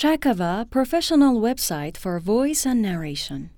Chakava professional website for voice and narration.